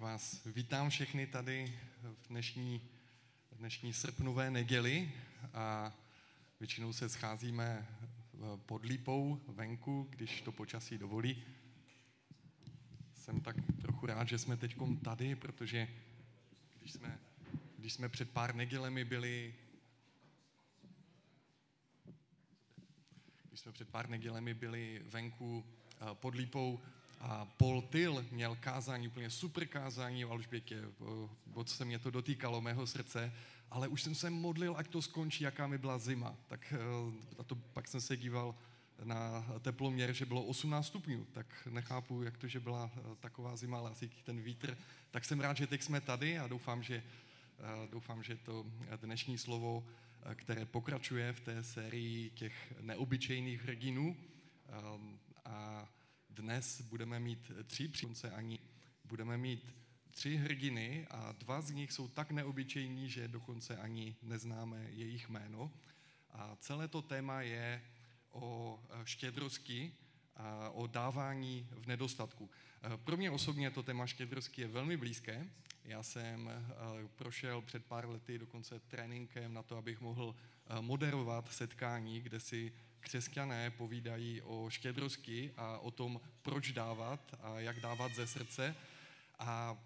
vás vítám všechny tady v dnešní, dnešní srpnové neděli a většinou se scházíme pod lípou venku, když to počasí dovolí. Jsem tak trochu rád, že jsme teď tady, protože když jsme, když jsme před pár nedělemi byli když jsme před pár nedělemi byli venku eh, pod lípou a Paul Till měl kázání, úplně super kázání o Alžbětě, co se mě to dotýkalo, mého srdce, ale už jsem se modlil, ať to skončí, jaká mi byla zima. Tak eh, a to, pak jsem se díval na teploměr, že bylo 18 stupňů, tak nechápu, jak to, že byla eh, taková zima, ale asi ten vítr. Tak jsem rád, že teď jsme tady a doufám, že, eh, doufám, že to dnešní slovo, které pokračuje v té sérii těch neobyčejných hrdinů a dnes budeme mít tři příjemce ani budeme mít tři hrdiny a dva z nich jsou tak neobyčejní, že dokonce ani neznáme jejich jméno. A celé to téma je o e, štědrosti, a o dávání v nedostatku. E, pro mě osobně to téma štědrosti je velmi blízké. Já jsem prošel před pár lety dokonce tréninkem na to, abych mohl moderovat setkání, kde si křesťané povídají o štědrosti a o tom, proč dávat a jak dávat ze srdce. A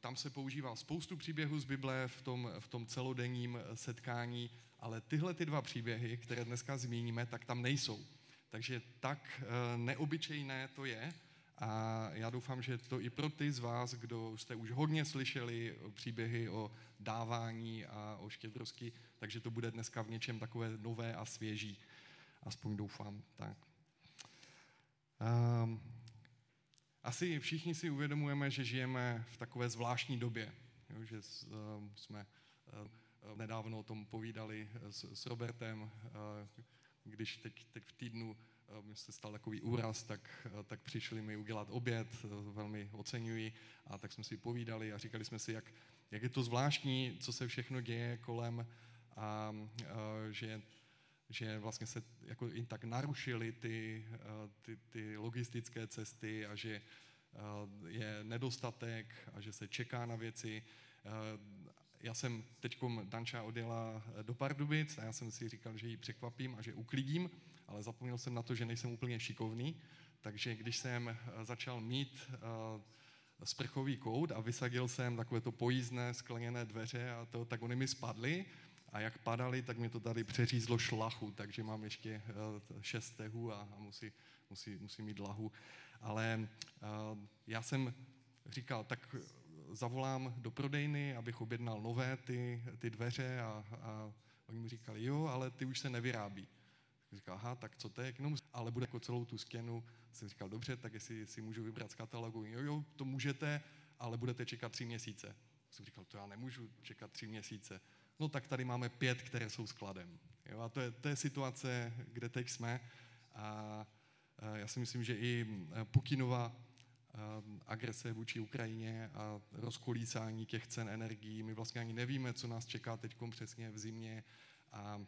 tam se používá spoustu příběhů z Bible v tom, v tom celodenním setkání, ale tyhle ty dva příběhy, které dneska zmíníme, tak tam nejsou. Takže tak e, neobyčejné to je a já doufám, že to i pro ty z vás, kdo jste už hodně slyšeli příběhy o dávání a o štědrosti, takže to bude dneska v něčem takové nové a svěží. Aspoň doufám. Tak. Um, asi všichni si uvědomujeme, že žijeme v takové zvláštní době, jo, že uh, jsme uh, nedávno o tom povídali s, s Robertem, uh, když teď, teď v týdnu uh, se stal takový úraz, tak, uh, tak přišli mi udělat oběd, velmi oceňuji, a tak jsme si povídali a říkali jsme si, jak, jak je to zvláštní, co se všechno děje kolem a uh, že že vlastně se jako i tak narušily ty, eh, ty, ty logistické cesty a že eh, je nedostatek a že se čeká na věci. Eh, já jsem teď Danča odjela do Pardubic a já jsem si říkal, že ji překvapím a že uklidím, ale zapomněl jsem na to, že nejsem úplně šikovný, takže když jsem začal mít sprchový kout a vysadil jsem takové to pojízdné skleněné dveře a to, tak oni mi spadly a jak padali, tak mi to tady přeřízlo šlachu, takže mám ještě eh, šest tehů a, musí, musí, musí mít lahu. Ale uh, já jsem říkal, tak zavolám do prodejny, abych objednal nové ty, ty dveře a, a oni mi říkali, jo, ale ty už se nevyrábí. Říkal, aha, tak co to je? No, ale bude jako celou tu stěnu. Jsem říkal, dobře, tak jestli si můžu vybrat z katalogu. Jo, jo, to můžete, ale budete čekat tři měsíce. Jsem říkal, to já nemůžu čekat tři měsíce no tak tady máme pět, které jsou skladem. Jo, a to je, to je situace, kde teď jsme. A já si myslím, že i Putinova agrese vůči Ukrajině a rozkolísání těch cen energií, my vlastně ani nevíme, co nás čeká teď přesně v zimě a, a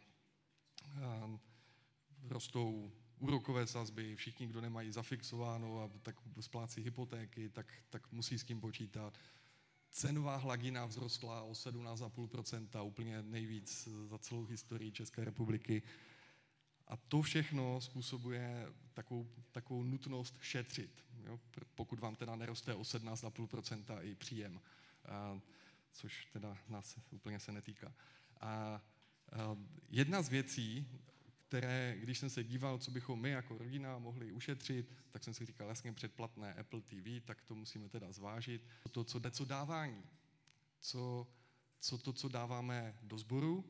rostou úrokové sazby, všichni, kdo nemají zafixováno a tak splácí hypotéky, tak, tak musí s tím počítat cenová hladina vzrostla o 17,5%, úplně nejvíc za celou historii České republiky. A to všechno způsobuje takovou, takovou nutnost šetřit, jo? pokud vám teda neroste o 17,5% i příjem, a, což teda nás úplně se netýká. A, a jedna z věcí, které, když jsem se díval, co bychom my jako rodina mohli ušetřit, tak jsem si říkal, jasně předplatné Apple TV, tak to musíme teda zvážit. To, co, co dávání, co, co to, co dáváme do sboru,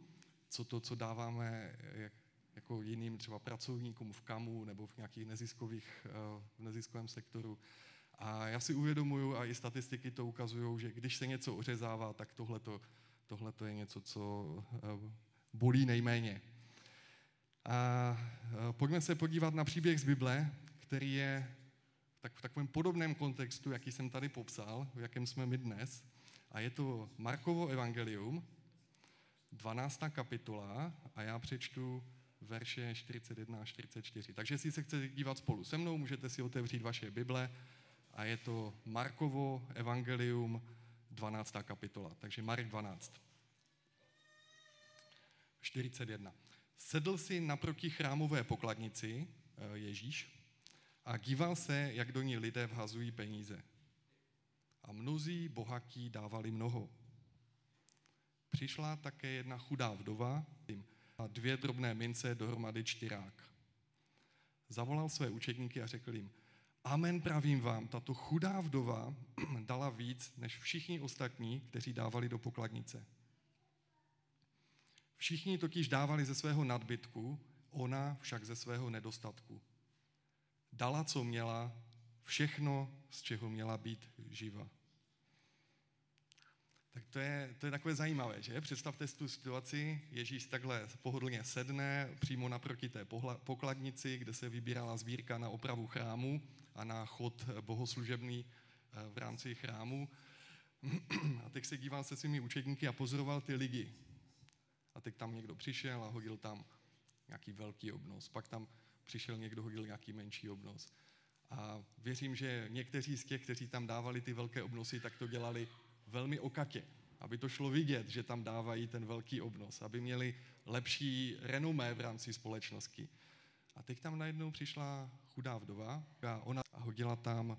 co to, co dáváme jak, jako jiným třeba pracovníkům v KAMu nebo v nějakých neziskových, eh, v neziskovém sektoru. A já si uvědomuju, a i statistiky to ukazují, že když se něco ořezává, tak tohle je něco, co eh, bolí nejméně. A pojďme se podívat na příběh z Bible, který je tak v takovém podobném kontextu, jaký jsem tady popsal, v jakém jsme my dnes. A je to Markovo evangelium, 12. kapitola a já přečtu verše 41 a 44. Takže jestli se chcete dívat spolu se mnou, můžete si otevřít vaše Bible a je to Markovo evangelium 12. kapitola, takže Marek 12. 41. Sedl si naproti chrámové pokladnici eh, Ježíš a díval se, jak do ní lidé vhazují peníze. A mnozí bohatí dávali mnoho. Přišla také jedna chudá vdova a dvě drobné mince dohromady čtyrák. Zavolal své učedníky a řekl jim, Amen pravím vám, tato chudá vdova dala víc než všichni ostatní, kteří dávali do pokladnice. Všichni totiž dávali ze svého nadbytku, ona však ze svého nedostatku. Dala, co měla, všechno, z čeho měla být živa. Tak to je, to je takové zajímavé, že? Představte si tu situaci, Ježíš takhle pohodlně sedne přímo naproti té pokladnici, kde se vybírala sbírka na opravu chrámu a na chod bohoslužebný eh, v rámci chrámu. A teď se díval se svými učedníky a pozoroval ty lidi. A teď tam někdo přišel a hodil tam nějaký velký obnos. Pak tam přišel někdo, hodil nějaký menší obnos. A věřím, že někteří z těch, kteří tam dávali ty velké obnosy, tak to dělali velmi okatě, aby to šlo vidět, že tam dávají ten velký obnos, aby měli lepší renomé v rámci společnosti. A teď tam najednou přišla chudá vdova a ona hodila tam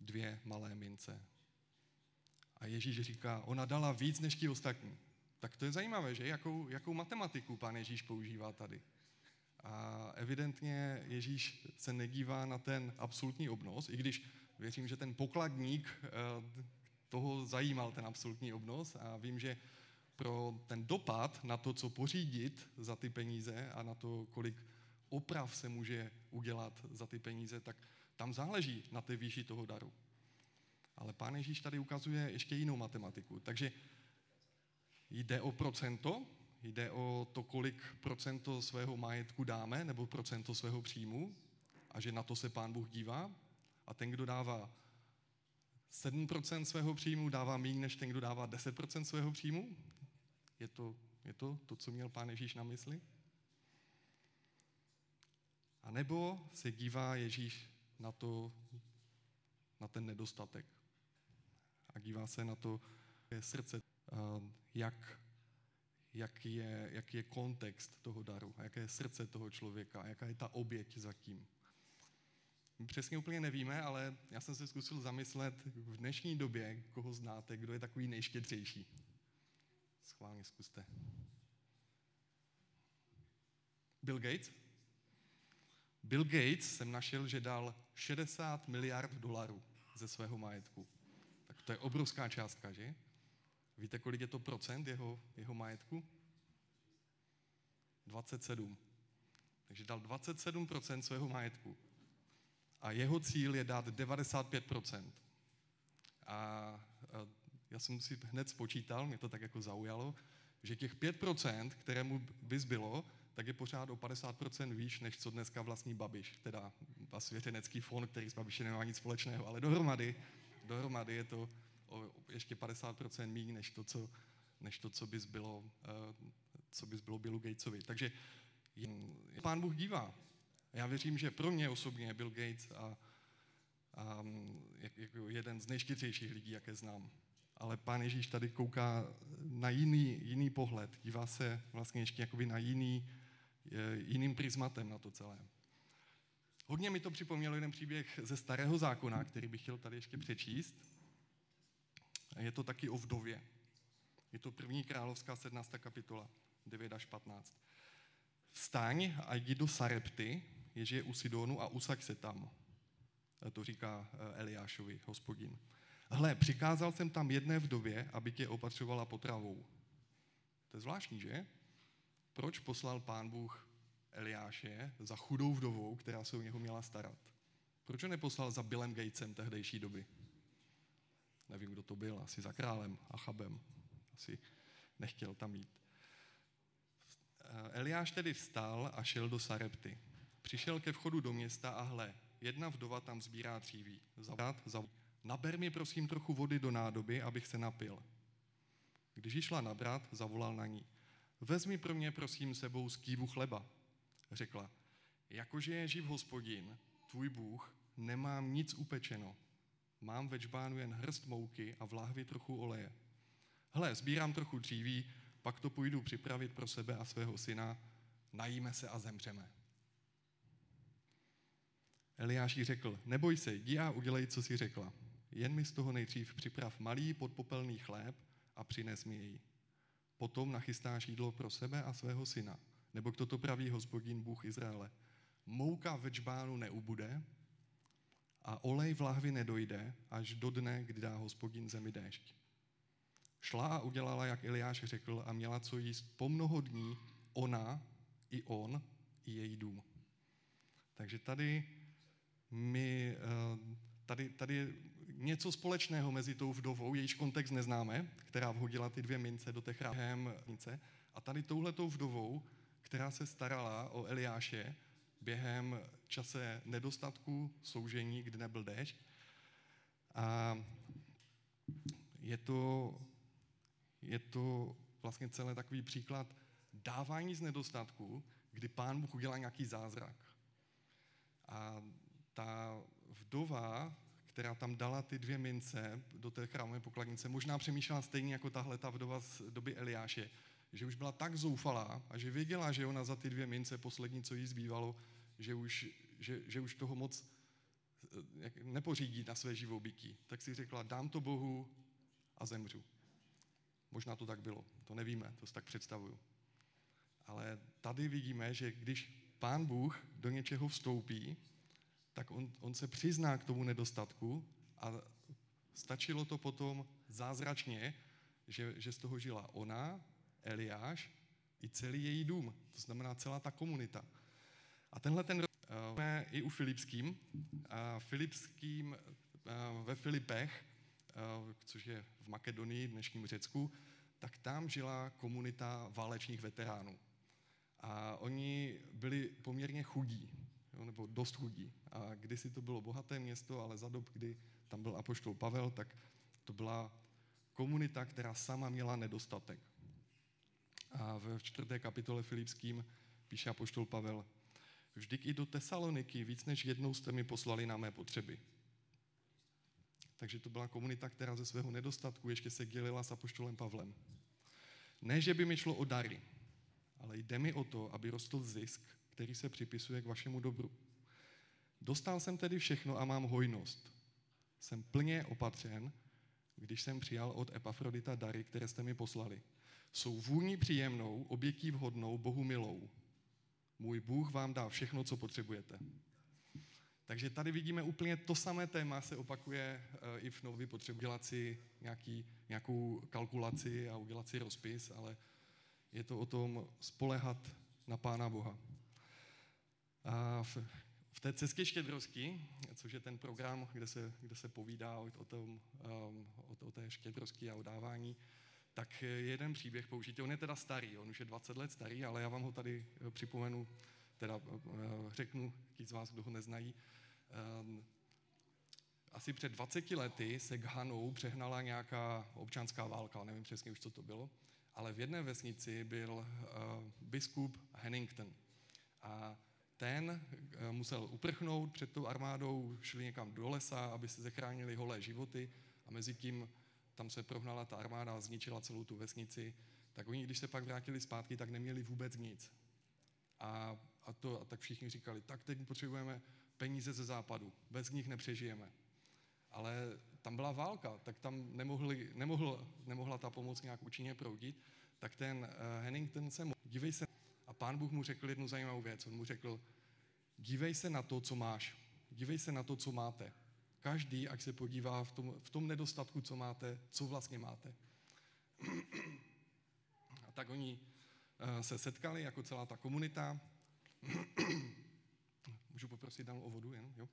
dvě malé mince. A Ježíš říká, ona dala víc než ti ostatní. Tak to je zajímavé, že? Jakou, jakou matematiku pán Ježíš používá tady. A evidentně Ježíš se nedívá na ten absolutní obnos, i když věřím, že ten pokladník eh, toho zajímal ten absolutní obnos a vím, že pro ten dopad na to, co pořídit za ty peníze a na to, kolik oprav se může udělat za ty peníze, tak tam záleží na té výši toho daru. Ale pán Ježíš tady ukazuje ještě jinou matematiku. Takže jde o procento, jde o to, kolik procento svého majetku dáme, nebo procento svého příjmu, a že na to se pán Bůh dívá. A ten, kdo dává 7% svého příjmu, dává méně než ten, kdo dává 10% svého příjmu? Je to, je to to, co měl pán Ježíš na mysli? A nebo se dívá Ježíš na to, na ten nedostatek. A dívá se na to je srdce, jak, jak, je, jak je kontext toho daru, jaké je srdce toho člověka, jaká je ta oběť za tím. My přesně úplně nevíme, ale já jsem se zkusil zamyslet v dnešní době, koho znáte, kdo je takový nejštědřejší. Schválně zkuste. Bill Gates? Bill Gates jsem našel, že dal 60 miliard dolarů ze svého majetku. Tak to je obrovská částka, že? Víte, kolik je to procent jeho, jeho majetku? 27. Takže dal 27% svého majetku a jeho cíl je dát 95%. A já jsem si hned spočítal, mě to tak jako zaujalo, že těch 5%, kterému by zbylo, tak je pořád o 50% výš, než co dneska vlastní Babiš, teda svěřenecký fond, který s Babišem nemá nic společného, ale dohromady, dohromady je to o ještě 50% méně, než to, co, než to, co by zbylo, eh, co by zbylo Billu Gatesovi. Takže pán Bůh dívá. Já věřím, že pro mě osobně Bill Gates a, a jak, jako jeden z nejštědřejších lidí, jaké znám. Ale pán Ježíš tady kouká na jiný, jiný pohled, dívá se vlastně ještě jakoby na jiný, jiným prismatem na to celé. Hodně mi to připomnělo jeden příběh ze starého zákona, který bych chtěl tady ještě přečíst. Je to taky o vdově. Je to první královská 17. kapitola, 9 až 15. Vstaň a jdi do Sarepty, jež je u Sidonu a usaď se tam. To říká eh, Eliášovi, hospodin. Hle, přikázal jsem tam jedné vdově, aby tě opatřovala potravou. To je zvláštní, že? Proč poslal pán Bůh Eliáše za chudou vdovou, která se o něho měla starat? Proč ho neposlal za Billem Gatesem tehdejší doby? Nevím, kdo to byl, asi za králem Achabem. Asi nechtěl tam jít. Eh, Eliáš tedy vstal a šel do Sarepty. Přišel ke vchodu do města a hle, jedna vdova tam sbírá dříví. Zavrat, zav... Naber mi prosím trochu vody do nádoby, abych se napil. Když ji šla nabrat, zavolal na ní. Vezmi pro mě prosím sebou skývu chleba. Řekla, jakože je živ hospodin, tvůj Bůh, nemám nic upečeno, mám ve čbánu jen hrst mouky a v láhvi trochu oleje. Hle, sbírám trochu dříví, pak to půjdu připravit pro sebe a svého syna, najíme se a zemřeme. Eliáš jí řekl, neboj se, jdi a udělej, co si řekla. Jen mi z toho nejdřív připrav malý podpopelný chléb a přines mi jej. Potom nachystáš jídlo pro sebe a svého syna. Nebo kdo to praví hospodin Bůh Izraele. Mouka ve čbánu neubude a olej v lahvi nedojde až do dne, kdy dá hospodin zemi déšť. Šla a udělala, jak Eliáš řekl, a měla co jíst po mnoho dní ona, i on, i její dům. Takže tady my, eh, tady, tady je něco společného mezi tou vdovou, jejíž kontext neznáme, která vhodila ty dvě mince do té mince, a tady touhletou vdovou, která se starala o Eliáše během čase nedostatku soužení, kdy nebyl déšť. A je to, je to vlastně celé takový příklad dávání z nedostatku, kdy pán Bůh udělá nějaký zázrak. A ta vdova, která tam dala ty dvě mince do té chrámové pokladnice, možná přemýšlela stejně jako tahle ta vdova z doby Eliáše, že už byla tak zoufalá a že věděla, že ona za ty dvě mince, poslední, co jí zbývalo, že už, že, že už toho moc eh, nepořídí na své živobytí. Tak si řekla, dám to Bohu a zemřu. Možná to tak bylo, to nevíme, to si tak představuju. Ale tady vidíme, že když pán Bůh do něčeho vstoupí, tak on, on se přizná k tomu nedostatku a stačilo to potom zázračně, že, že z toho žila ona, Eliáš i celý její dům, to znamená celá ta komunita. A tenhle ten uh, i u Filipským. A Filipským uh, ve Filipech, uh, což je v Makedonii, dnešním Řecku, tak tam žila komunita válečných veteránů. A oni byli poměrně chudí, jo, nebo dost chudí. A kdysi to bylo bohaté město, ale za dob, kdy tam byl apoštol Pavel, tak to byla komunita, která sama měla nedostatek. A v čtvrté kapitole Filipským píše apoštol Pavel, vždyť i do Tesaloniky víc než jednou jste mi poslali na mé potřeby. Takže to byla komunita, která ze svého nedostatku ještě se dělila s apoštolem Pavlem. Ne, že by mi šlo o dary, ale jde mi o to, aby rostl zisk, který se připisuje k vašemu dobru. Dostal jsem tedy všechno a mám hojnost. Jsem plně opatřen, když jsem přijal od Epafrodita dary, které jste mi poslali. Jsou vůní příjemnou, obětí vhodnou, Bohu milou. Můj Bůh vám dá všechno, co potřebujete. Takže tady vidíme úplně to samé téma, se opakuje uh, i v nový potřebu dělat si nějaký, nějakou kalkulaci a udělat si rozpis, ale je to o tom spolehat na Pána Boha. A v, v té cestě štědrosti, což je ten program, kde se, kde se povídá o, tom, um, o, o té štědrosti a o dávání, tak jeden příběh použitý. On je teda starý, on už je 20 let starý, ale já vám ho tady eh, připomenu, teda eh, řeknu, ti z vás, kdo ho neznají. Ehm, asi před 20 lety se Ghanou přehnala nějaká občanská válka, nevím přesně už, co to bylo, ale v jedné vesnici byl eh, biskup Hennington. A ten musel uprchnout před tou armádou, šli někam do lesa, aby se zachránili holé životy a mezi tím tam se prohnala ta armáda a zničila celou tu vesnici, tak oni, když se pak vrátili zpátky, tak neměli vůbec nic. A, a, to, a tak všichni říkali, tak teď potřebujeme peníze ze západu, bez nich nepřežijeme. Ale tam byla válka, tak tam nemohli, nemohl, nemohla ta pomoc nějak účinně proudit, tak ten uh, Hennington se mohl, dívej se, a pán Bůh mu řekl jednu zajímavou věc, on mu řekl, dívej se na to, co máš, dívej se na to, co máte každý, ať se podívá v tom, v tom nedostatku, co máte, co vlastně máte. A tak oni eh, se setkali jako celá ta komunita. Můžu poprosit dál o vodu jen, jo?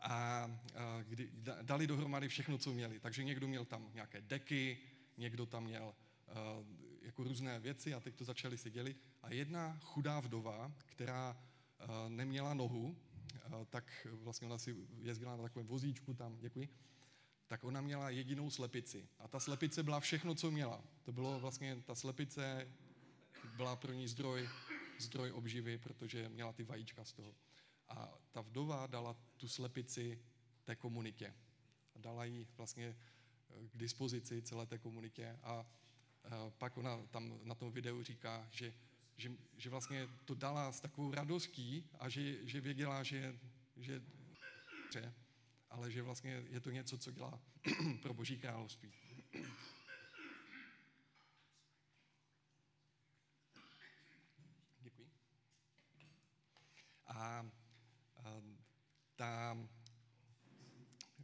A kdy dali dohromady všechno, co měli. Takže někdo měl tam nějaké deky, někdo tam měl eh, jako různé věci a teď to začali si dělit. A jedna chudá vdova, která eh, neměla nohu, tak vlastně ona si jezdila na takovém vozíčku tam, děkuji, tak ona měla jedinou slepici. A ta slepice byla všechno, co měla. To bylo vlastně, ta slepice byla pro ní zdroj, zdroj obživy, protože měla ty vajíčka z toho. A ta vdova dala tu slepici té komunitě. dala ji vlastně k dispozici celé té komunitě a pak ona tam na tom videu říká, že, že, že vlastně to dala s takovou radostí a že, že věděla, že, že ale že vlastně je to něco, co dělá pro Boží království. Děkuji. A, a ta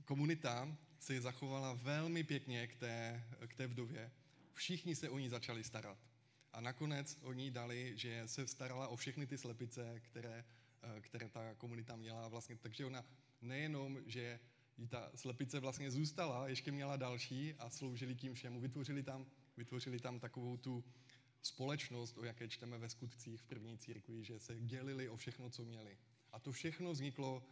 komunita se zachovala velmi pěkně k té, k té vdově. Všichni se o ní začali starat. A nakonec oni dali, že se starala o všechny ty slepice, které, které ta komunita měla. Vlastně, takže ona nejenom, že jí ta slepice vlastně zůstala, ještě měla další a sloužili tím všemu. Vytvořili tam, vytvořili tam takovou tu společnost, o jaké čteme ve skutcích v první církvi, že se dělili o všechno, co měli. A to všechno vzniklo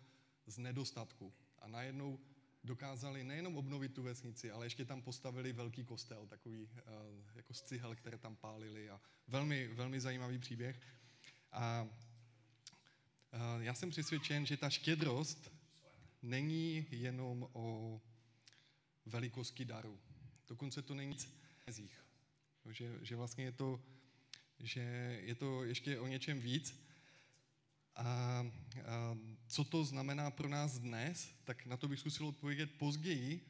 z nedostatku. A najednou dokázali nejenom obnovit tu vesnici, ale ještě tam postavili velký kostel, takový uh, jako z cihel, které tam pálili. A velmi, velmi zajímavý příběh. A uh, já jsem přesvědčen, že ta štědrost není jenom o velikosti daru. Dokonce to není nic že, že vlastně je to, že je to ještě o něčem víc. A, a co to znamená pro nás dnes, tak na to bych zkusil odpovědět později,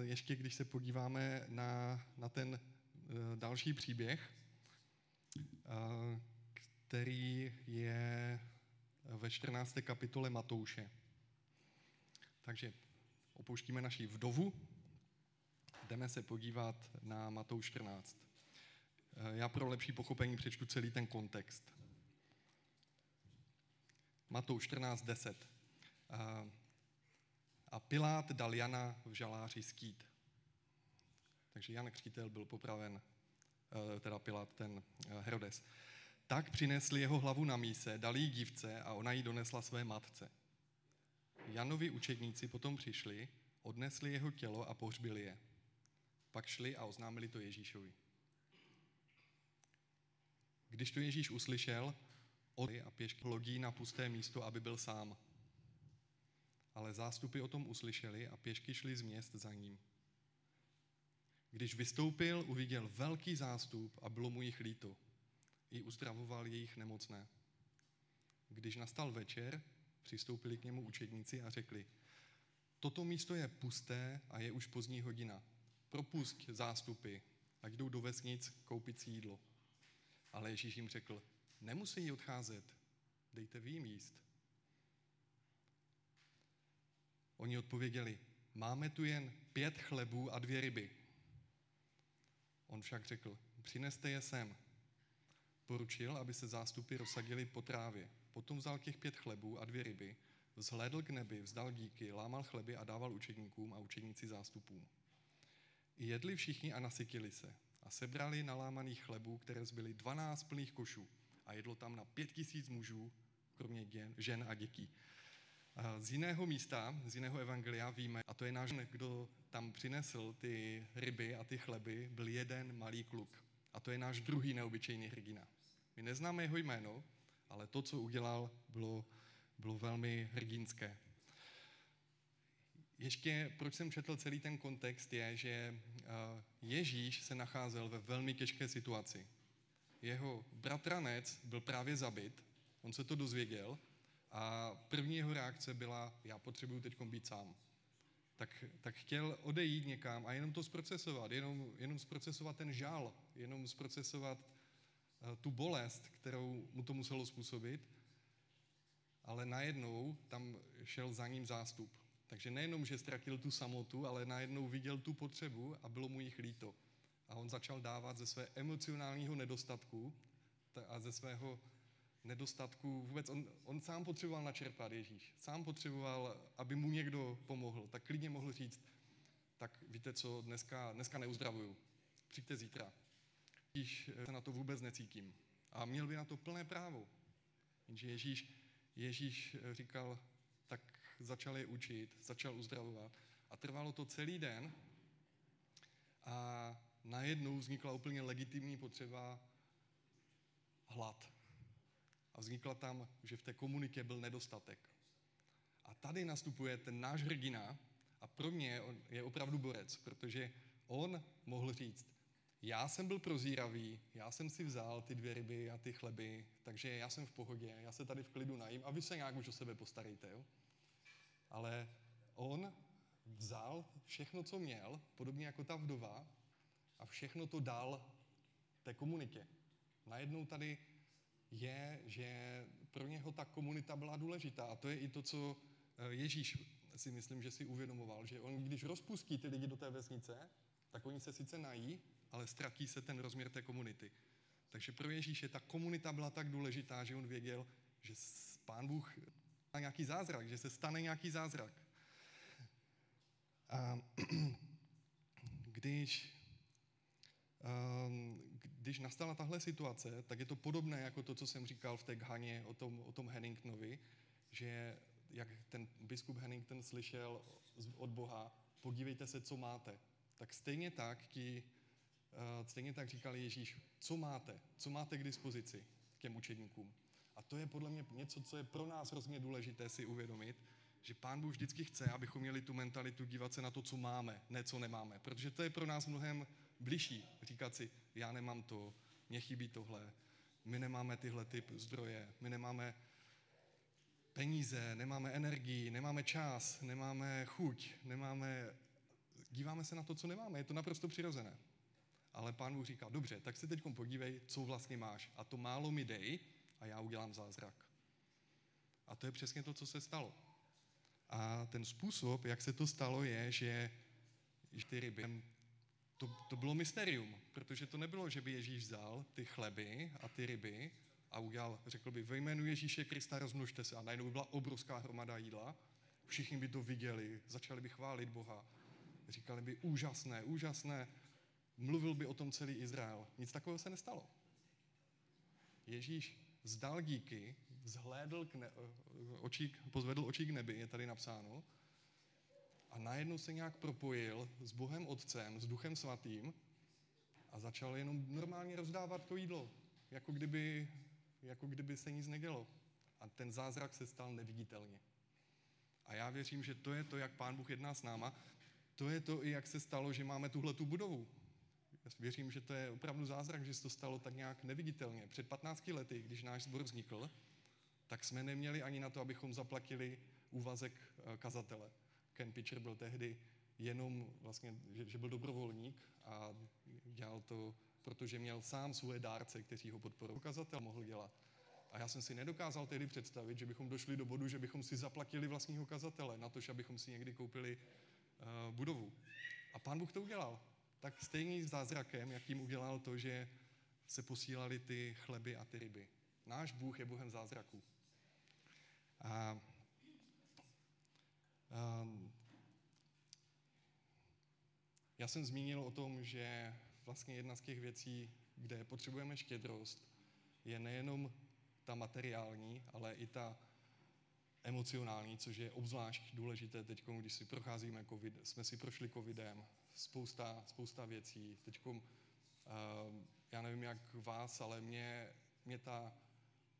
ještě když se podíváme na, na ten e, další příběh, který je ve 14. kapitole Matouše. Takže opouštíme naši vdovu, jdeme se podívat na Matouš 14. Já pro lepší pochopení přečtu celý ten kontext. Matouš 14, 10. A Pilát dal Jana v žaláři skýt. Takže Jan Křtítel byl popraven, eh, teda Pilát, ten eh, Herodes. Tak přinesli jeho hlavu na míse, dali jí dívce a ona ji donesla své matce. Janovi učedníci potom přišli, odnesli jeho tělo a pohřbili je. Pak šli a oznámili to Ježíšovi. Když to Ježíš uslyšel, od a pěšky lodí na pusté místo, aby byl sám. Ale zástupy o tom uslyšeli a pěšky šli z měst za ním. Když vystoupil, uviděl velký zástup a bylo mu jich líto. I uzdravoval jejich nemocné. Když nastal večer, přistoupili k němu učedníci a řekli, toto místo je pusté a je už pozdní hodina. Propust zástupy, ať jdou do vesnic koupit si jídlo. Ale Ježíš jim řekl, nemusí odcházet, dejte vy jim jíst. Oni odpověděli, máme tu jen pět chlebů a dvě ryby. On však řekl, přineste je sem. Poručil, aby se zástupy rozsadili po trávě. Potom vzal těch pět chlebů a dvě ryby, vzhlédl k nebi, vzdal díky, lámal chleby a dával učedníkům a učedníci zástupům. Jedli všichni a nasytili se a sebrali nalámaných chlebů, které zbyly 12 plných košů a jedlo tam na pět tisíc mužů, kromě žen a dětí. Z jiného místa, z jiného evangelia víme, a to je náš, kdo tam přinesl ty ryby a ty chleby, byl jeden malý kluk. A to je náš druhý neobyčejný hrdina. My neznáme jeho jméno, ale to, co udělal, bylo, bylo velmi hrdinské. Ještě, proč jsem četl celý ten kontext, je, že Ježíš se nacházel ve velmi těžké situaci. Jeho bratranec byl právě zabit, on se to dozvěděl a první jeho reakce byla, já potřebuju teď být sám. Tak, tak chtěl odejít někam a jenom to zprocesovat, jenom, jenom zprocesovat ten žál, jenom zprocesovat uh, tu bolest, kterou mu to muselo způsobit, ale najednou tam šel za ním zástup. Takže nejenom, že ztratil tu samotu, ale najednou viděl tu potřebu a bylo mu jich líto. A on začal dávat ze své emocionálního nedostatku a ze svého nedostatku, vůbec on, on sám potřeboval načerpat Ježíš. Sám potřeboval, aby mu někdo pomohl. Tak klidně mohl říct, tak víte co, dneska, dneska neuzdravuju. Přijďte zítra. Ježíš se na to vůbec necítím. A měl by na to plné právo. Jenže Ježíš, Ježíš říkal, tak začal je učit, začal uzdravovat. A trvalo to celý den a najednou vznikla úplně legitimní potřeba hlad. A vznikla tam, že v té komunitě byl nedostatek. A tady nastupuje ten náš hrdina A pro mě on je opravdu borec, protože on mohl říct, já jsem byl prozíravý, já jsem si vzal ty dvě ryby a ty chleby, takže já jsem v pohodě, já se tady v klidu najím a vy se nějak už o sebe postarejte. Jo? Ale on vzal všechno, co měl, podobně jako ta vdova, a všechno to dal té komunitě. Najednou tady je, že pro něho ta komunita byla důležitá. A to je i to, co eh, Ježíš si myslím, že si uvědomoval, že on, když rozpustí ty lidi do té vesnice, tak oni se sice nají, ale ztratí se ten rozměr té komunity. Takže pro Ježíše ta komunita byla tak důležitá, že on věděl, že pán Bůh má nějaký zázrak, že se stane nějaký zázrak. A když, když nastala tahle situace, tak je to podobné jako to, co jsem říkal v té Ghaně o tom, o tom Henningtonovi, že jak ten biskup Hennington slyšel od Boha, podívejte se, co máte. Tak stejně tak, ti, uh, stejně tak říkal Ježíš, co máte, co máte k dispozici těm učedníkům. A to je podle mě něco, co je pro nás hrozně důležité si uvědomit, že Pán Bůh vždycky chce, abychom měli tu mentalitu dívat se na to, co máme, ne co nemáme. Protože to je pro nás mnohem bližší. Říkat si, já nemám to, mě chybí tohle, my nemáme tyhle typ zdroje, my nemáme peníze, nemáme energii, nemáme čas, nemáme chuť, nemáme... Díváme se na to, co nemáme, je to naprosto přirozené. Ale pán Bůh říká, dobře, tak se teď podívej, co vlastně máš. A to málo mi dej a já udělám zázrak. A to je přesně to, co se stalo. A ten způsob, jak se to stalo, je, že, že ty ryby, to, to bylo mysterium, protože to nebylo, že by Ježíš vzal ty chleby a ty ryby a udělal, řekl by, ve jménu Ježíše Krista rozmnožte se a najednou by byla obrovská hromada jídla, všichni by to viděli, začali by chválit Boha, říkali by úžasné, úžasné, mluvil by o tom celý Izrael. Nic takového se nestalo. Ježíš vzdal díky, vzhlédl k ne, očí, pozvedl očí k nebi, je tady napsáno, a najednou se nějak propojil s Bohem Otcem, s Duchem Svatým a začal jenom normálně rozdávat to jídlo, jako kdyby, jako kdyby se nic nedělo. A ten zázrak se stal neviditelně. A já věřím, že to je to, jak Pán Bůh jedná s náma. To je to i, jak se stalo, že máme tuhle tu budovu. Já věřím, že to je opravdu zázrak, že se to stalo tak nějak neviditelně. Před 15 lety, když náš sbor vznikl, tak jsme neměli ani na to, abychom zaplatili úvazek eh, kazatele. Ken Pitcher byl tehdy jenom vlastně, že, že byl dobrovolník a dělal to, protože měl sám svoje dárce, kteří ho podporovali. Kazatel mohl dělat. A já jsem si nedokázal tehdy představit, že bychom došli do bodu, že bychom si zaplatili vlastního kazatele, na to, abychom si někdy koupili uh, budovu. A pán Bůh to udělal. Tak stejný zázrakem, jakým udělal to, že se posílali ty chleby a ty ryby. Náš Bůh je Bohem zázraků. A já jsem zmínil o tom, že vlastně jedna z těch věcí, kde potřebujeme štědrost, je nejenom ta materiální, ale i ta emocionální, což je obzvlášť důležité teď, když si procházíme COVID, jsme si prošli covidem, spousta, spousta věcí. Teď, uh, já nevím jak vás, ale mě, mě ta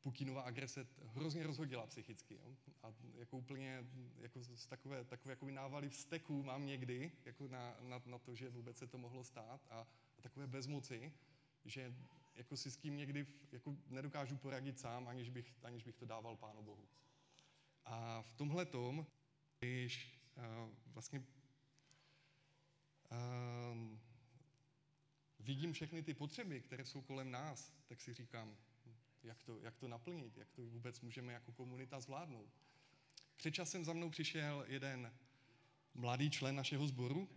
Putinova agrese hrozně rozhodila psychicky. Jo? A jako úplně jako takové, takové jako návaly vzteků mám někdy jako na, na, na, to, že vůbec se to mohlo stát a, a takové bezmoci, že jako si s tím někdy jako nedokážu poradit sám, aniž bych, aniž bych to dával Pánu Bohu. A v tomhle tom, když uh, vlastně uh, vidím všechny ty potřeby, které jsou kolem nás, tak si říkám, jak to, jak to naplnit, jak to vůbec můžeme jako komunita zvládnout. Před časem za mnou přišel jeden mladý člen našeho sboru,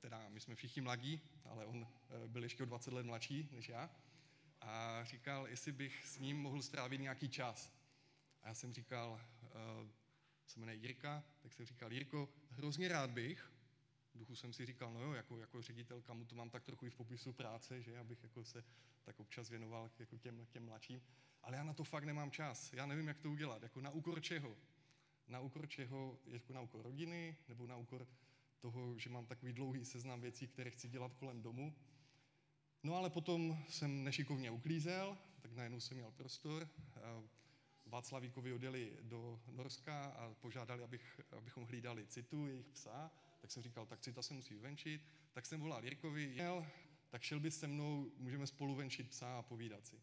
teda my jsme všichni mladí, ale on eh, byl ještě o 20 let mladší než já, a říkal, jestli bych s ním mohl strávit nějaký čas. A já jsem říkal, uh, se jmenuje Jirka, tak jsem říkal, Jirko, hrozně rád bych, duchu jsem si říkal, no jo, jako, jako ředitelka mu to mám tak trochu i v popisu práce, že abych jako se tak občas věnoval jako těm, těm mladším, ale já na to fakt nemám čas, já nevím, jak to udělat, jako na úkor čeho. Na úkor čeho, jako na úkor rodiny, nebo na úkor toho, že mám takový dlouhý seznam věcí, které chci dělat kolem domu. No ale potom jsem nešikovně uklízel, tak najednou jsem měl prostor. Václavíkovi odjeli do Norska a požádali, abych, abychom hlídali citu, jejich psa, tak jsem říkal, tak cita se musí vyvenčit, tak jsem volal Jirkovi, jel, tak šel by se mnou, můžeme spolu venčit psa a povídat si.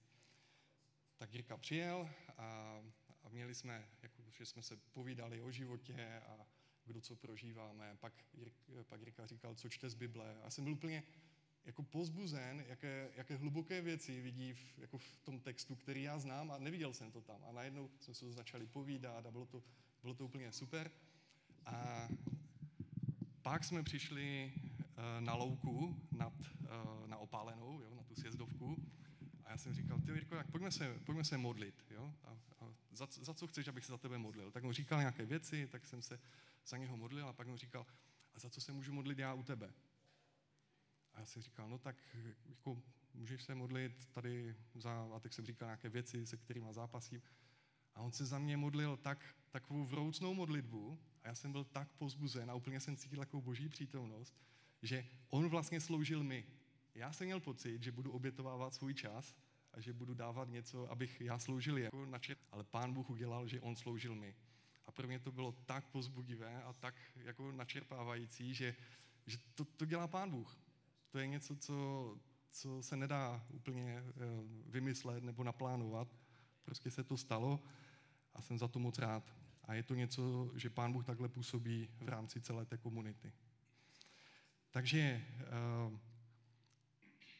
Tak Jirka přijel a, a měli jsme, jako, že jsme se povídali o životě a kdo co prožíváme. Pak, Jirk, pak Jirka říkal, co čte z Bible. A jsem byl úplně jako pozbuzen, jaké, jaké hluboké věci vidí v, jako v tom textu, který já znám a neviděl jsem to tam. A najednou jsme se to začali povídat a bylo to, bylo to úplně super. A pak jsme přišli uh, na louku nad, uh, na opálenou, jo, na tu sjezdovku. A já jsem říkal, ty Jirko, tak pojďme se, pojďme se modlit. Jo? A, a za, za co chceš, abych se za tebe modlil? Tak on říkal nějaké věci, tak jsem se za něho modlil a pak on říkal, a za co se můžu modlit já u tebe? A já jsem říkal, no tak jako, můžeš se modlit tady za, a tak jsem říkal nějaké věci, se kterými zápasím. A on se za mě modlil tak, takovou vroucnou modlitbu a já jsem byl tak pozbuzen a úplně jsem cítil takovou boží přítomnost, že on vlastně sloužil mi. Já jsem měl pocit, že budu obětovávat svůj čas a že budu dávat něco, abych já sloužil jako načet, ale pán Bůh udělal, že on sloužil mi. A pro mě to bylo tak pozbudivé a tak jako načerpávající, že, že to, to dělá pán Bůh. To je něco, co, co se nedá úplně eh, vymyslet nebo naplánovat. Prostě se to stalo a jsem za to moc rád. A je to něco, že Pán Bůh takhle působí v rámci celé té komunity. Takže eh,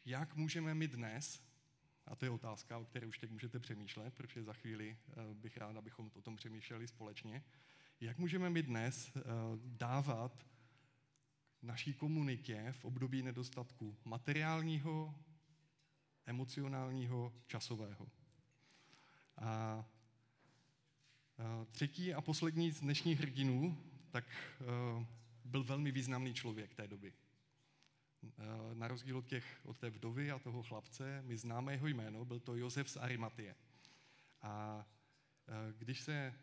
jak můžeme my dnes, a to je otázka, o které už teď můžete přemýšlet, protože za chvíli eh, bych rád, abychom o tom přemýšleli společně, jak můžeme my dnes dávat naší komunitě v období nedostatku materiálního, emocionálního, časového. A třetí a poslední z dnešních hrdinů, tak e, byl velmi významný člověk té doby. E, na rozdíl od, těch, od té vdovy a toho chlapce, my známe jeho jméno, byl to Josef z Arimatie. A když se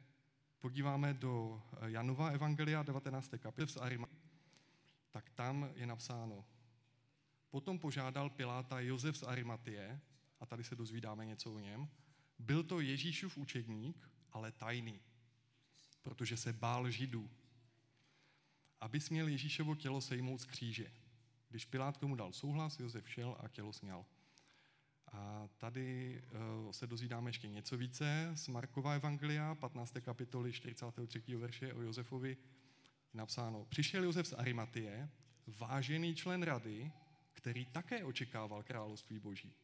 podíváme do Janova Evangelia 19. kapitoly z Arimatie, tak tam je napsáno, potom požádal Piláta Josef z Arimatie, a tady se dozvídáme něco o něm, byl to Ježíšův učedník, ale tajný, protože se bál židů. Aby směl Ježíšovo tělo sejmout z kříže. Když Pilát tomu dal souhlas, Josef šel a tělo sněl. A tady uh, se dozvídáme ještě něco více z Markova Evangelia, 15. kapitoly 43. verše o Josefovi napsáno, přišel Josef z Arimatie, vážený člen rady, který také očekával království boží.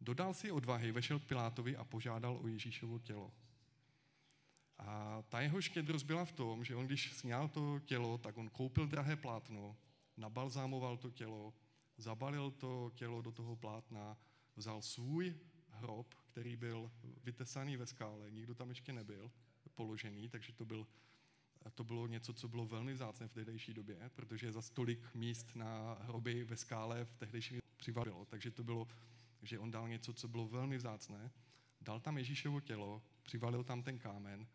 Dodal si odvahy, vešel k Pilátovi a požádal o Ježíšovo tělo. A ta jeho štědrost byla v tom, že on, když sněl to tělo, tak on koupil drahé plátno, nabalzámoval to tělo, zabalil to tělo do toho plátna, vzal svůj hrob, který byl vytesaný ve skále, nikdo tam ještě nebyl položený, takže to byl to bylo něco, co bylo velmi vzácné v tehdejší době, protože za stolik míst na hroby ve skále v tehdejší přivadilo. Takže to bylo, že on dal něco, co bylo velmi vzácné. Dal tam Ježíšovo tělo, přivalil tam ten kámen,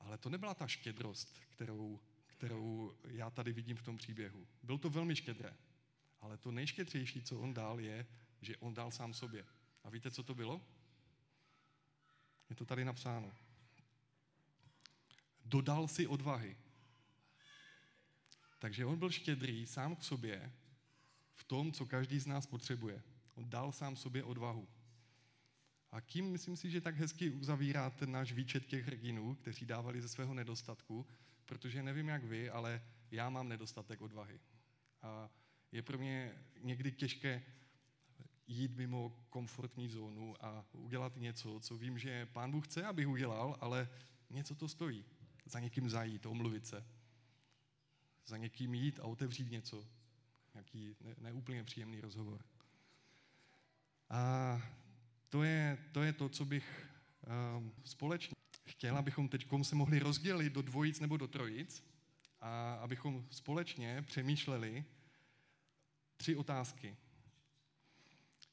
ale to nebyla ta štědrost, kterou, kterou já tady vidím v tom příběhu. Bylo to velmi štědré, ale to nejštědřejší, co on dal, je, že on dal sám sobě. A víte, co to bylo? Je to tady napsáno dodal si odvahy. Takže on byl štědrý sám k sobě v tom, co každý z nás potřebuje. On dal sám sobě odvahu. A tím myslím si, že tak hezky uzavírá ten náš výčet těch hrdinů, kteří dávali ze svého nedostatku, protože nevím jak vy, ale já mám nedostatek odvahy. A je pro mě někdy těžké jít mimo komfortní zónu a udělat něco, co vím, že pán Bůh chce, abych udělal, ale něco to stojí za někým zajít, omluvit se. Za někým jít a otevřít něco. Nějaký neúplně ne příjemný rozhovor. A to je to, je to co bych um, společně chtěl, abychom teď se mohli rozdělit do dvojic nebo do trojic a abychom společně přemýšleli tři otázky.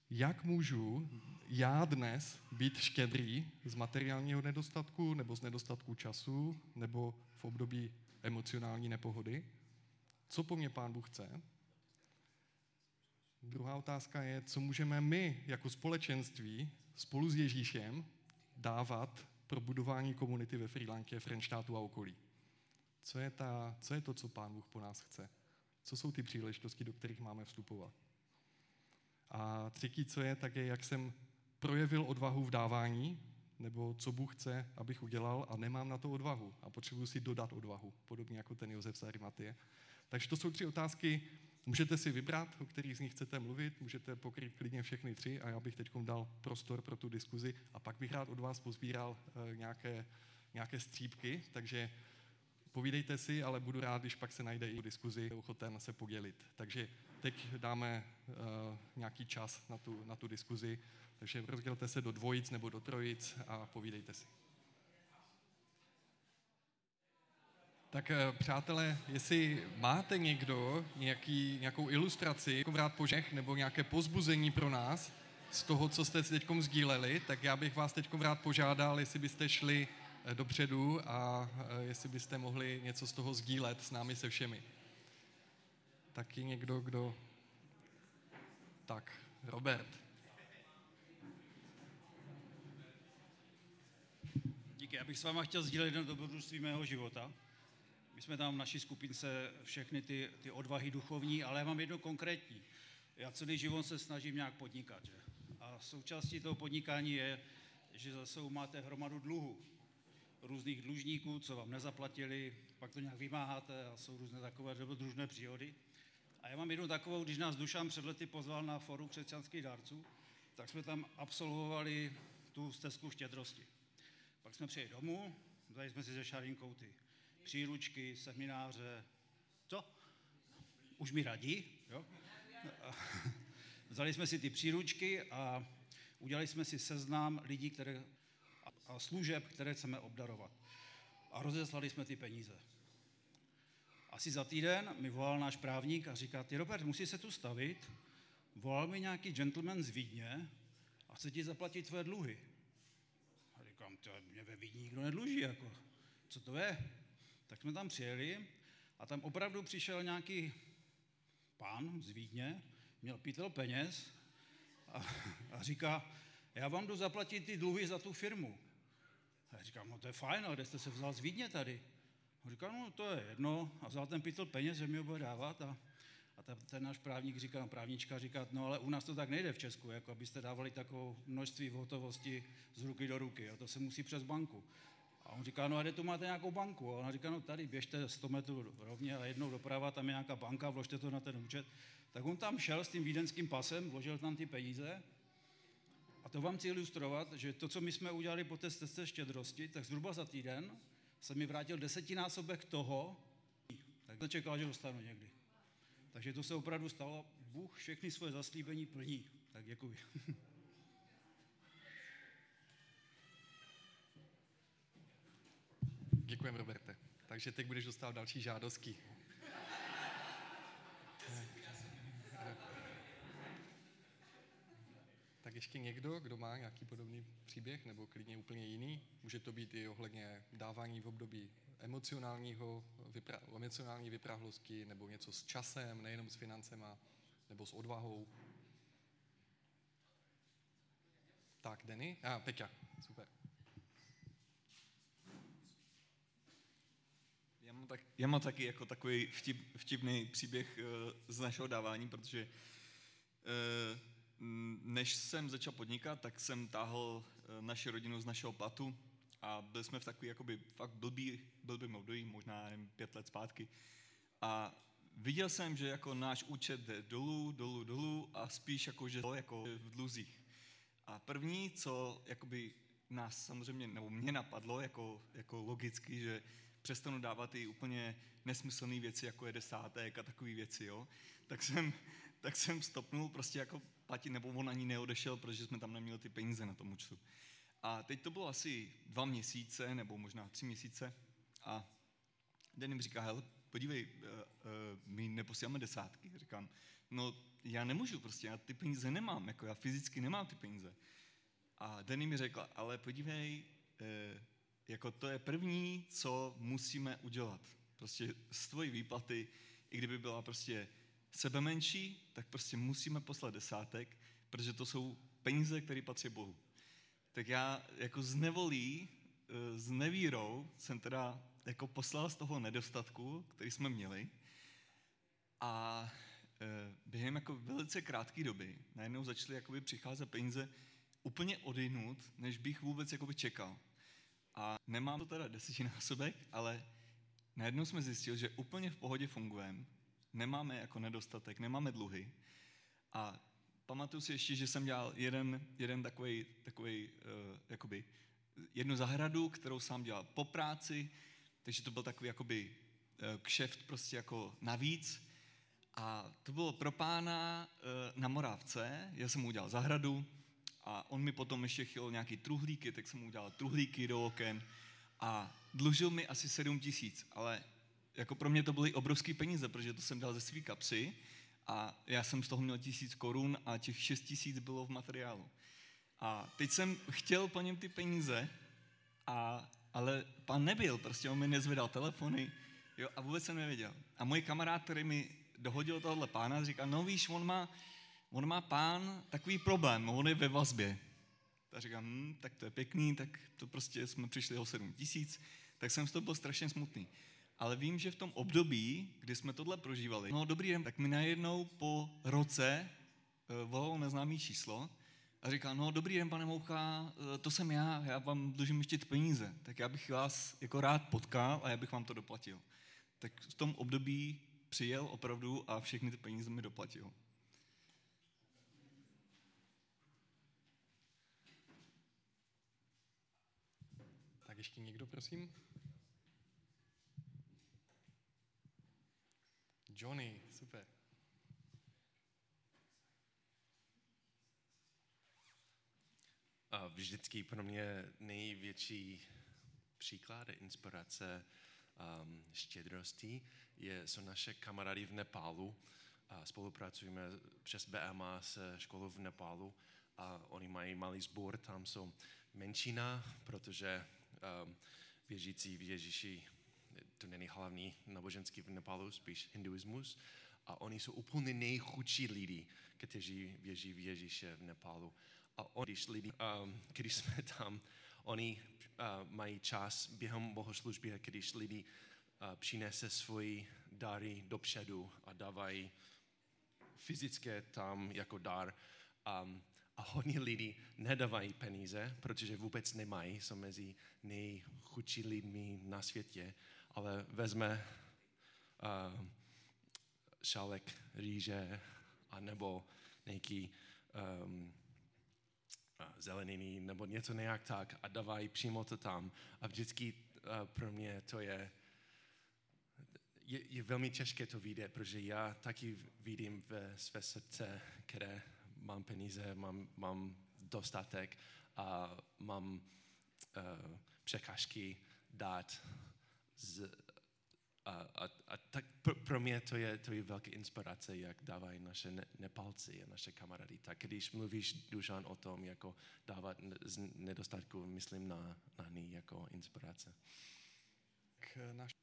Jak můžu já dnes být štědrý z materiálního nedostatku nebo z nedostatku času nebo v období emocionální nepohody? Co po mně Pán Bůh chce? Druhá otázka je, co můžeme my jako společenství spolu s Ježíšem dávat pro budování komunity ve Sri Lankě, Frenštátu a okolí. Co je, ta, co je to, co Pán Bůh po nás chce? Co jsou ty příležitosti, do kterých máme vstupovat? A třetí, co je, tak je, jak jsem projevil odvahu v dávání, nebo co Bůh chce, abych udělal a nemám na to odvahu a potřebuji si dodat odvahu, podobně jako ten Josef z Arimatie. Takže to jsou tři otázky, můžete si vybrat, o kterých z nich chcete mluvit, můžete pokryt klidně všechny tři a já bych teď dal prostor pro tu diskuzi a pak bych rád od vás pozbíral uh, nějaké, nějaké střípky, takže povídejte si, ale budu rád, když pak se najde i diskuzi, ochoten se podělit. Takže teď dáme uh, nějaký čas na tu, na tu diskuzi, takže rozdělte se do dvojic nebo do trojic a povídejte si. Tak eh, přátelé, jestli máte někdo nějaký, nějakou ilustraci, jako vrát požeh nebo nějaké pozbuzení pro nás z toho, co jste si teď sdíleli, tak já bych vás teď rád požádal, jestli byste šli eh, dopředu a eh, jestli byste mohli něco z toho sdílet s námi se všemi. Taky někdo, kdo... Tak, Robert. Díky, já bych s váma chtěl sdílet jedno dobrodružství mého života. My jsme tam v naší skupince všechny ty, ty odvahy duchovní, ale já mám jedno konkrétní. Já celý život se snažím nějak podnikat. Že? A součástí toho podnikání je, že zase máte hromadu dluhu. Různých dlužníků, co vám nezaplatili, pak to nějak vymáháte a jsou různé takové dobrodružné příhody. A já mám jednu takovou, když nás Dušan před lety pozval na forum křesťanských dárců, tak jsme tam absolvovali tu stezku štědrosti. Pak jsme přijeli domů, vzali jsme si ze Šarinkou ty příručky, semináře. Co? Už mi radí, jo? Vzali jsme si ty příručky a udělali jsme si seznam lidí které, a služeb, které chceme obdarovat. A rozeslali jsme ty peníze. Asi za týden mi volal náš právník a říká, ty Robert, musí se tu stavit. Volal mi nějaký gentleman z Vídně a chce ti zaplatit tvé dluhy. A říkám, to mě ve Vídni nikdo nedluží, jako, co to je? Tak jsme tam přijeli a tam opravdu přišel nějaký pán z Vídně, měl pítel peněz a, a říká, já vám jdu zaplatit ty dluhy za tu firmu. A já říkám, no to je fajn, ale kde jste se vzal z Vídně tady? A říkal, no to je jedno. A vzal ten pítel peněz, že mi ho bude dávat. A, a ten, ten náš právník říká, no, právnička říká, no ale u nás to tak nejde v Česku, jako abyste dávali takovou množství v hotovosti z ruky do ruky. A to se musí přes banku. A on říká, no a kde tu máte nějakou banku? A on říká, no tady běžte 100 metrů rovně a jednou doprava, tam je nějaká banka, vložte to na ten účet. Tak on tam šel s tím vídeňským pasem, vložil tam ty peníze a to vám chci ilustrovat, že to, co my jsme udělali po té cestě štědrosti, tak zhruba za týden se mi vrátil desetinásobek toho, tak to čekal, že dostanu někdy. Takže to se opravdu stalo. Bůh všechny svoje zaslíbení plní. Tak děkuji. Děkujeme, Roberte. Takže teď budeš dostávat další žádostky. Tak ještě někdo, kdo má nějaký podobný příběh, nebo klidně úplně jiný? Může to být i ohledně dávání v období emocionálního, vypra- emocionální vyprahlosti, nebo něco s časem, nejenom s financema, nebo s odvahou. Tak, Denny? A, ah, Peťa, super. Tak, já mám taky jako takový vtip, vtipný příběh uh, z našeho dávání, protože uh, než jsem začal podnikat, tak jsem táhl uh, naši rodinu z našeho platu a byli jsme v takový jakoby fakt blbý, blbý období, možná nevím, pět let zpátky. A viděl jsem, že jako náš účet jde dolů, dolů, dolů a spíš jako, že to jako v dluzích. A první, co jakoby nás samozřejmě, nebo mě napadlo jako, jako logicky, že přestanu dávat i úplně nesmyslné věci, jako je desátek a takové věci, jo, tak jsem, tak jsem stopnul prostě jako platit, nebo on ani neodešel, protože jsme tam neměli ty peníze na tom účtu. A teď to bylo asi dva měsíce, nebo možná tři měsíce a den jim říká, hele, podívej, uh, uh, my neposíláme desátky. Říkám, no já nemůžu prostě, já ty peníze nemám, jako já fyzicky nemám ty peníze. A Denny mi řekla, ale podívej, uh, jako to je první, co musíme udělat. Prostě z tvojí výplaty, i kdyby byla prostě sebe menší, tak prostě musíme poslat desátek, protože to jsou peníze, které patří Bohu. tak já jako z nevolí, eh, s nevírou jsem teda jako poslal z toho nedostatku, který jsme měli a eh, během jako velice krátké doby najednou začaly jakoby přicházet peníze úplně odinut, než bych vůbec jakoby čekal. A nemám to teda desetinásobek, ale najednou jsme zjistili, že úplně v pohodě fungujeme, nemáme jako nedostatek, nemáme dluhy. A pamatuju si ještě, že jsem dělal jeden, jeden takový, takový uh, jakoby, jednu zahradu, kterou sám dělal po práci, takže to byl takový jakoby uh, kšeft prostě jako navíc. A to bylo pro pána uh, na Morávce, já jsem mu udělal zahradu a on mi potom ještě chtěl nějaký truhlíky, tak jsem mu udělal truhlíky do oken a dlužil mi asi 7 tisíc, ale jako pro mě to byly obrovské peníze, protože to jsem dal ze svý kapsy a já jsem z toho měl tisíc korun a těch šest tisíc bylo v materiálu. A teď jsem chtěl po něm ty peníze, a, ale pan nebyl, prostě on mi nezvedal telefony jo, a vůbec jsem nevěděl. A můj kamarád, který mi dohodil tohle pána, říká, no víš, on má, on má pán takový problém, on je ve vazbě. Tak říkám, hm, tak to je pěkný, tak to prostě jsme přišli o 7 tisíc, tak jsem z toho byl strašně smutný ale vím, že v tom období, kdy jsme tohle prožívali, no dobrý den, tak mi najednou po roce uh, volal neznámý číslo a říká, no dobrý den, pane Moucha, uh, to jsem já, já vám dlužím ještě peníze, tak já bych vás jako rád potkal a já bych vám to doplatil. Tak v tom období přijel opravdu a všechny ty peníze mi doplatil. Ještě někdo, prosím? Johnny, super. A vždycky pro mě největší příklad inspirace um, štědrosti je, jsou naše kamarády v Nepálu. A spolupracujeme přes BMA se školou v Nepálu a oni mají malý sbor, tam jsou menšina, protože věřící v Ježíši to není hlavní náboženský v Nepálu, spíš hinduismus. A oni jsou úplně nejchudší lidi, kteří věří v Ježíše v Nepálu. A oni, když, lidi, um, když jsme tam, oni uh, mají čas během bohoslužby, když lidi uh, přinese svoji dary dopředu a dávají fyzické tam jako dar. Um, a hodně lidi nedávají peníze, protože vůbec nemají, jsou mezi nejchudší lidmi na světě ale vezme uh, šálek rýže a nebo nějaký um, zeleniny nebo něco nějak tak a dávají přímo to tam. A vždycky uh, pro mě to je, je, je velmi těžké to vidět, protože já taky vidím ve své srdce, které mám peníze, mám, mám dostatek a mám uh, překážky dát z, a, a, a tak pro, pro mě to je, to je velká inspirace, jak dávají naše ne, Nepalci a naše kamarády. Tak když mluvíš, Dušan, o tom, jako dávat z nedostatku, myslím na, na ní jako inspirace. K naš...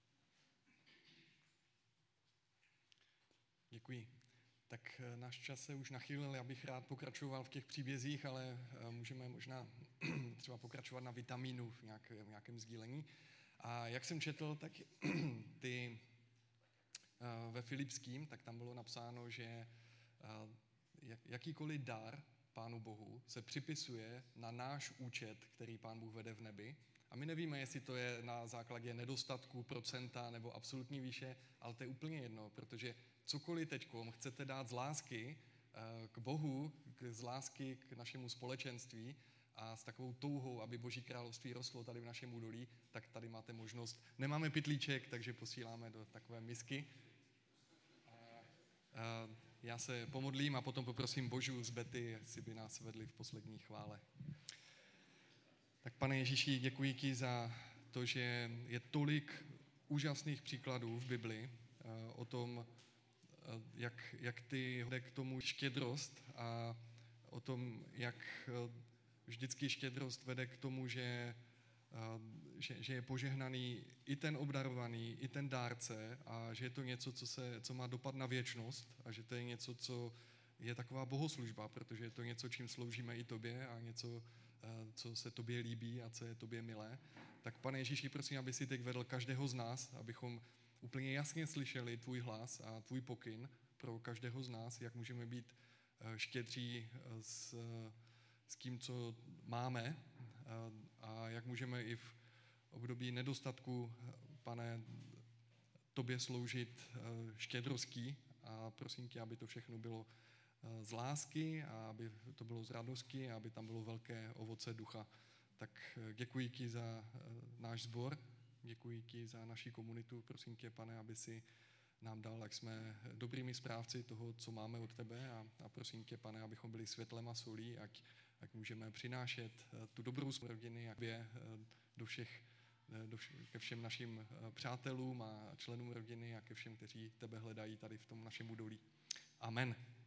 Děkuji. Tak eh, náš čas se už nachýlil, já bych rád pokračoval v těch příbězích, ale eh, můžeme možná třeba pokračovat na vitamínu v, nějak, v nějakém sdílení. A jak jsem četl, tak ty eh, ve Filipským, tak tam bylo napsáno, že jakýkoliv dar Pánu Bohu se připisuje na náš účet, který Pán Bůh vede v nebi. A my nevíme, jestli to je na základě nedostatku, procenta nebo absolutní výše, ale to je úplně jedno, protože cokoliv teď chcete dát z lásky eh, k Bohu, z lásky k našemu společenství, a s takovou touhou, aby Boží království rostlo tady v našem údolí, tak tady máte možnost. Nemáme pytlíček, takže posíláme do takové misky. A já se pomodlím a potom poprosím Božu z Bety, jestli by nás vedli v poslední chvále. Tak pane Ježíši, děkuji ti za to, že je tolik úžasných příkladů v Bibli eh, o tom, eh, jak, jak ty jde k tomu štědrost a o tom, jak eh, vždycky štědrost vede k tomu, že, že, že je požehnaný i ten obdarovaný, i ten dárce a že je to něco, co, se, co má dopad na věčnost a že to je něco, co je taková bohoslužba, protože je to něco, čím sloužíme i tobě a něco, co se tobě líbí a co je tobě milé. Tak pane Ježíši, prosím, aby si teď vedl každého z nás, abychom úplně jasně slyšeli tvůj hlas a tvůj pokyn pro každého z nás, jak můžeme být štědří s, s tím, co máme a jak můžeme i v období nedostatku, pane, tobě sloužit štědrostí a prosím tě, aby to všechno bylo z lásky a aby to bylo z radosti a aby tam bylo velké ovoce ducha. Tak děkuji ti za náš sbor, děkuji ti za naši komunitu, prosím tě, pane, aby si nám dal, jak jsme dobrými správci toho, co máme od tebe a, a prosím tě, pane, abychom byli světlem a solí, ať, ať můžeme přinášet tu dobrou rodiny, jak je do všech, do vš- ke všem našim přátelům a členům rodiny a ke všem, kteří tebe hledají tady v tom našem údolí. Amen.